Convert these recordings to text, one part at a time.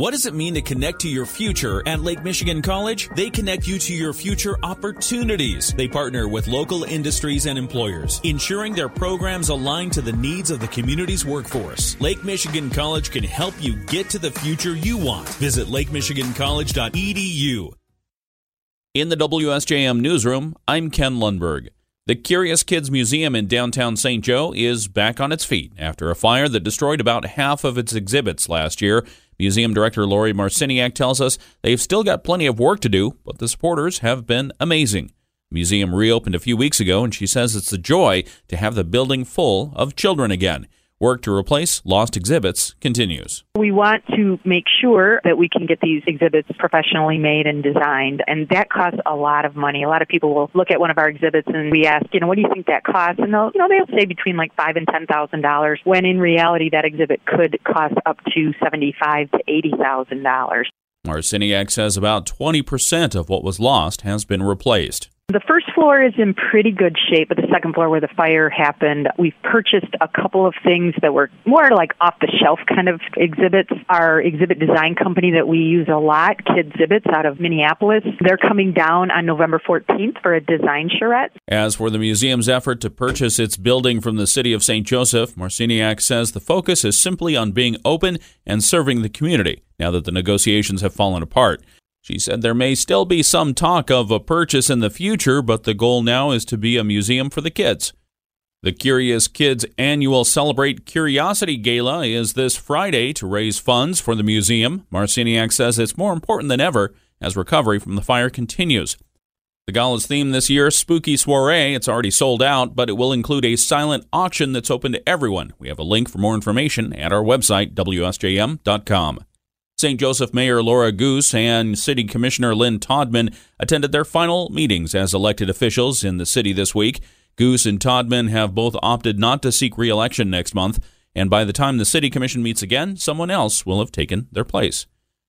What does it mean to connect to your future at Lake Michigan College? They connect you to your future opportunities. They partner with local industries and employers, ensuring their programs align to the needs of the community's workforce. Lake Michigan College can help you get to the future you want. Visit lakemichigancollege.edu. In the WSJM newsroom, I'm Ken Lundberg. The Curious Kids Museum in downtown St. Joe is back on its feet after a fire that destroyed about half of its exhibits last year. Museum Director Lori Marciniak tells us they've still got plenty of work to do, but the supporters have been amazing. The museum reopened a few weeks ago, and she says it's a joy to have the building full of children again. Work to replace lost exhibits continues. We want to make sure that we can get these exhibits professionally made and designed, and that costs a lot of money. A lot of people will look at one of our exhibits and we ask, you know, what do you think that costs? And they'll, you know, they'll say between like five and ten thousand dollars, when in reality that exhibit could cost up to seventy-five to eighty thousand dollars. Marciniak says about 20% of what was lost has been replaced. The first floor is in pretty good shape, but the second floor where the fire happened, we've purchased a couple of things that were more like off the shelf kind of exhibits. Our exhibit design company that we use a lot, Kids Exhibits out of Minneapolis, they're coming down on November 14th for a design charrette. As for the museum's effort to purchase its building from the city of St. Joseph, Marciniak says the focus is simply on being open and serving the community now that the negotiations have fallen apart. She said there may still be some talk of a purchase in the future, but the goal now is to be a museum for the kids. The Curious Kids annual Celebrate Curiosity Gala is this Friday to raise funds for the museum. Marciniak says it's more important than ever as recovery from the fire continues. The gala's theme this year, Spooky Soiree, it's already sold out, but it will include a silent auction that's open to everyone. We have a link for more information at our website, WSJM.com. St. Joseph Mayor Laura Goose and City Commissioner Lynn Todman attended their final meetings as elected officials in the city this week. Goose and Todman have both opted not to seek re-election next month, and by the time the City Commission meets again, someone else will have taken their place.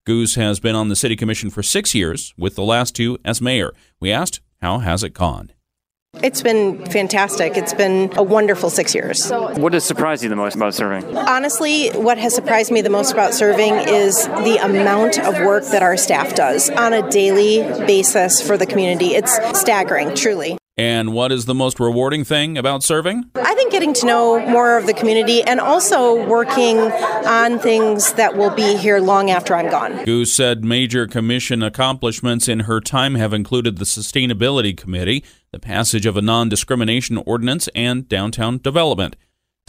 Goose has been on the City Commission for six years, with the last two as mayor. We asked, how has it gone? It's been fantastic. It's been a wonderful six years. What has surprised you the most about serving? Honestly, what has surprised me the most about serving is the amount of work that our staff does on a daily basis for the community. It's staggering, truly. And what is the most rewarding thing about serving? I think getting to know more of the community and also working on things that will be here long after I'm gone. Goose said major commission accomplishments in her time have included the Sustainability Committee, the passage of a non discrimination ordinance, and downtown development.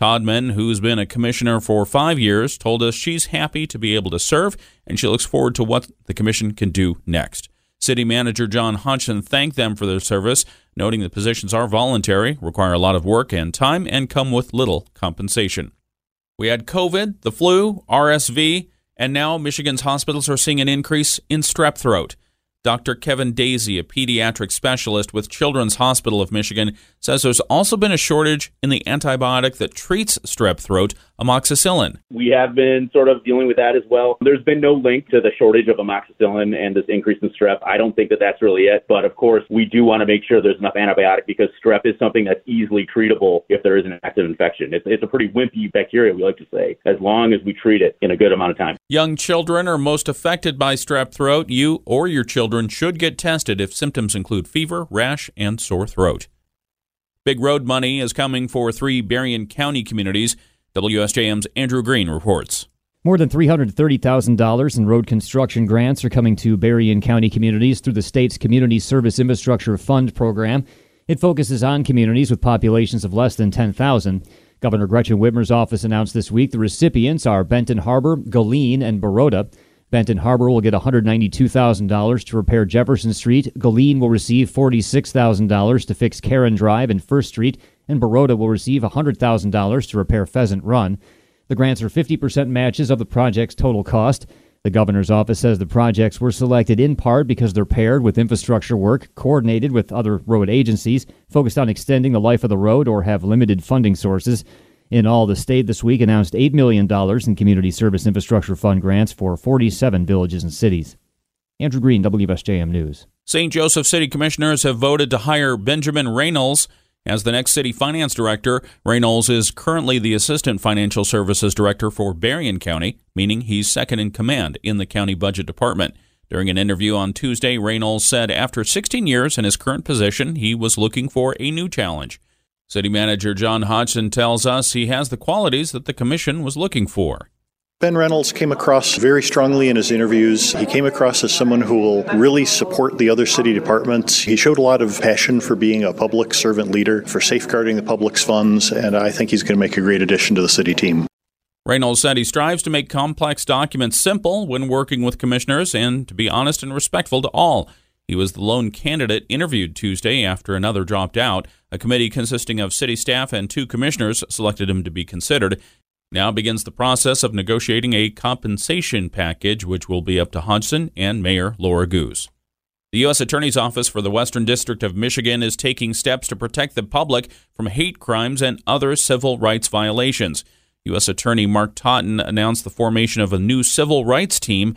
Todman, who's been a commissioner for five years, told us she's happy to be able to serve and she looks forward to what the commission can do next. City Manager John Hodgson thanked them for their service, noting the positions are voluntary, require a lot of work and time, and come with little compensation. We had COVID, the flu, RSV, and now Michigan's hospitals are seeing an increase in strep throat. Dr. Kevin Daisy, a pediatric specialist with Children's Hospital of Michigan, says there's also been a shortage in the antibiotic that treats strep throat, amoxicillin. We have been sort of dealing with that as well. There's been no link to the shortage of amoxicillin and this increase in strep. I don't think that that's really it. But of course, we do want to make sure there's enough antibiotic because strep is something that's easily treatable if there is an active infection. It's, it's a pretty wimpy bacteria, we like to say, as long as we treat it in a good amount of time. Young children are most affected by strep throat. You or your children should get tested if symptoms include fever, rash, and sore throat. Big road money is coming for three Berrien County communities. WSJM's Andrew Green reports. More than $330,000 in road construction grants are coming to Berrien County communities through the state's Community Service Infrastructure Fund program. It focuses on communities with populations of less than 10,000. Governor Gretchen Whitmer's office announced this week the recipients are Benton Harbor, Galien, and Baroda. Benton Harbor will get $192,000 to repair Jefferson Street. Galien will receive $46,000 to fix Karen Drive and First Street, and Baroda will receive $100,000 to repair Pheasant Run. The grants are 50% matches of the project's total cost. The governor's office says the projects were selected in part because they're paired with infrastructure work coordinated with other road agencies focused on extending the life of the road or have limited funding sources. In all, the state this week announced $8 million in Community Service Infrastructure Fund grants for 47 villages and cities. Andrew Green, WSJM News. St. Joseph City Commissioners have voted to hire Benjamin Reynolds As the next city finance director, Reynolds is currently the assistant financial services director for Berrien County, meaning he's second in command in the county budget department. During an interview on Tuesday, Reynolds said after 16 years in his current position, he was looking for a new challenge. City manager John Hodgson tells us he has the qualities that the commission was looking for. Ben Reynolds came across very strongly in his interviews. He came across as someone who will really support the other city departments. He showed a lot of passion for being a public servant leader, for safeguarding the public's funds, and I think he's going to make a great addition to the city team. Reynolds said he strives to make complex documents simple when working with commissioners and to be honest and respectful to all. He was the lone candidate interviewed Tuesday after another dropped out. A committee consisting of city staff and two commissioners selected him to be considered. Now begins the process of negotiating a compensation package, which will be up to Hodgson and Mayor Laura Goose. The U.S. Attorney's Office for the Western District of Michigan is taking steps to protect the public from hate crimes and other civil rights violations. U.S. Attorney Mark Totten announced the formation of a new civil rights team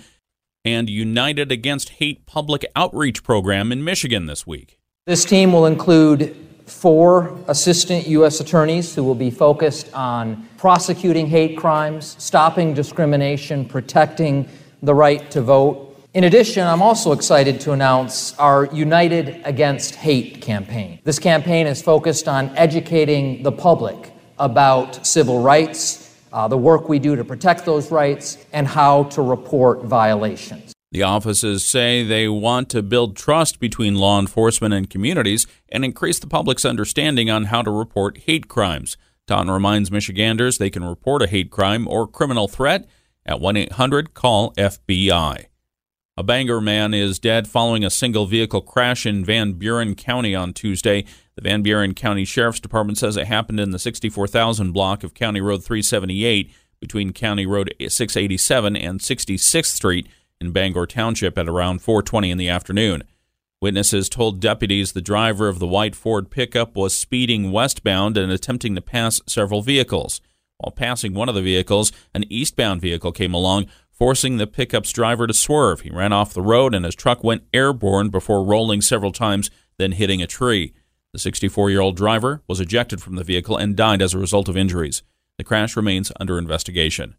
and United Against Hate public outreach program in Michigan this week. This team will include four assistant U.S. attorneys who will be focused on prosecuting hate crimes, stopping discrimination, protecting the right to vote. In addition, I'm also excited to announce our United Against Hate campaign. This campaign is focused on educating the public about civil rights, uh, the work we do to protect those rights, and how to report violations. The offices say they want to build trust between law enforcement and communities and increase the public's understanding on how to report hate crimes. Totten reminds Michiganders they can report a hate crime or criminal threat at 1 800 CALL FBI. A Bangor man is dead following a single vehicle crash in Van Buren County on Tuesday. The Van Buren County Sheriff's Department says it happened in the 64,000 block of County Road 378 between County Road 687 and 66th Street in Bangor Township at around 4:20 in the afternoon. Witnesses told deputies the driver of the white Ford pickup was speeding westbound and attempting to pass several vehicles. While passing one of the vehicles, an eastbound vehicle came along, forcing the pickup's driver to swerve. He ran off the road and his truck went airborne before rolling several times, then hitting a tree. The 64 year old driver was ejected from the vehicle and died as a result of injuries. The crash remains under investigation.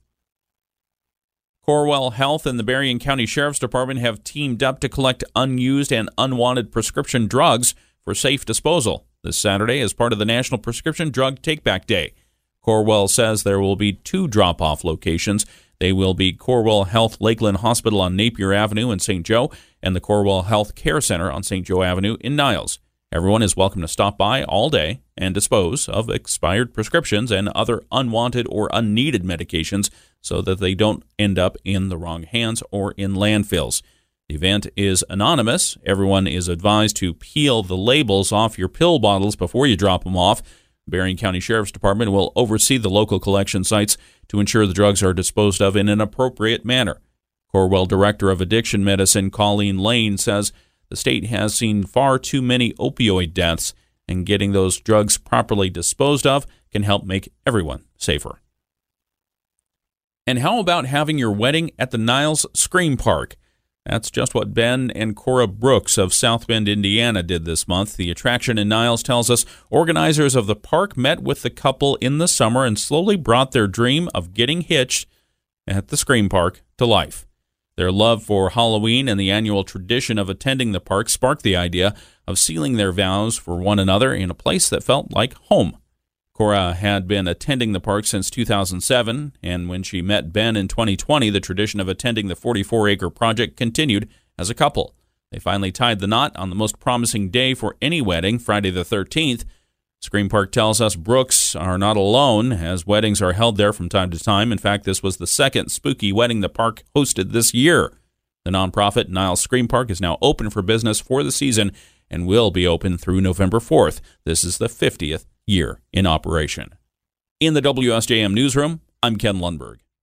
Corewell Health and the Berrien County Sheriff's Department have teamed up to collect unused and unwanted prescription drugs for safe disposal this Saturday as part of the National Prescription Drug Takeback Day. Corewell says there will be two drop off locations. They will be Corewell Health Lakeland Hospital on Napier Avenue in St. Joe and the Corewell Health Care Center on St. Joe Avenue in Niles. Everyone is welcome to stop by all day and dispose of expired prescriptions and other unwanted or unneeded medications so that they don't end up in the wrong hands or in landfills. The event is anonymous. Everyone is advised to peel the labels off your pill bottles before you drop them off. Berrien County Sheriff's Department will oversee the local collection sites to ensure the drugs are disposed of in an appropriate manner. Corewell Director of Addiction Medicine Colleen Lane says the state has seen far too many opioid deaths, and getting those drugs properly disposed of can help make everyone safer. And how about having your wedding at the Niles Scream Park? That's just what Ben and Cora Brooks of South Bend, Indiana did this month. The attraction in Niles tells us organizers of the park met with the couple in the summer and slowly brought their dream of getting hitched at the Scream Park to life. Their love for Halloween and the annual tradition of attending the park sparked the idea of sealing their vows for one another in a place that felt like home. Cora had been attending the park since 2007, and when she met Ben in 2020, the tradition of attending the 44 acre project continued as a couple. They finally tied the knot on the most promising day for any wedding, Friday the 13th. Scream Park tells us Brooks are not alone, as weddings are held there from time to time. In fact, this was the second spooky wedding the park hosted this year. The nonprofit Niles Scream Park is now open for business for the season and will be open through November 4th. This is the 50th year in operation. In the WSJM newsroom, I'm Ken Lundberg.